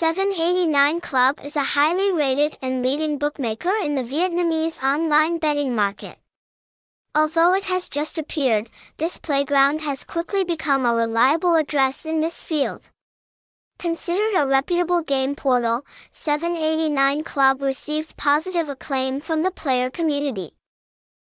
789 Club is a highly rated and leading bookmaker in the Vietnamese online betting market. Although it has just appeared, this playground has quickly become a reliable address in this field. Considered a reputable game portal, 789 Club received positive acclaim from the player community.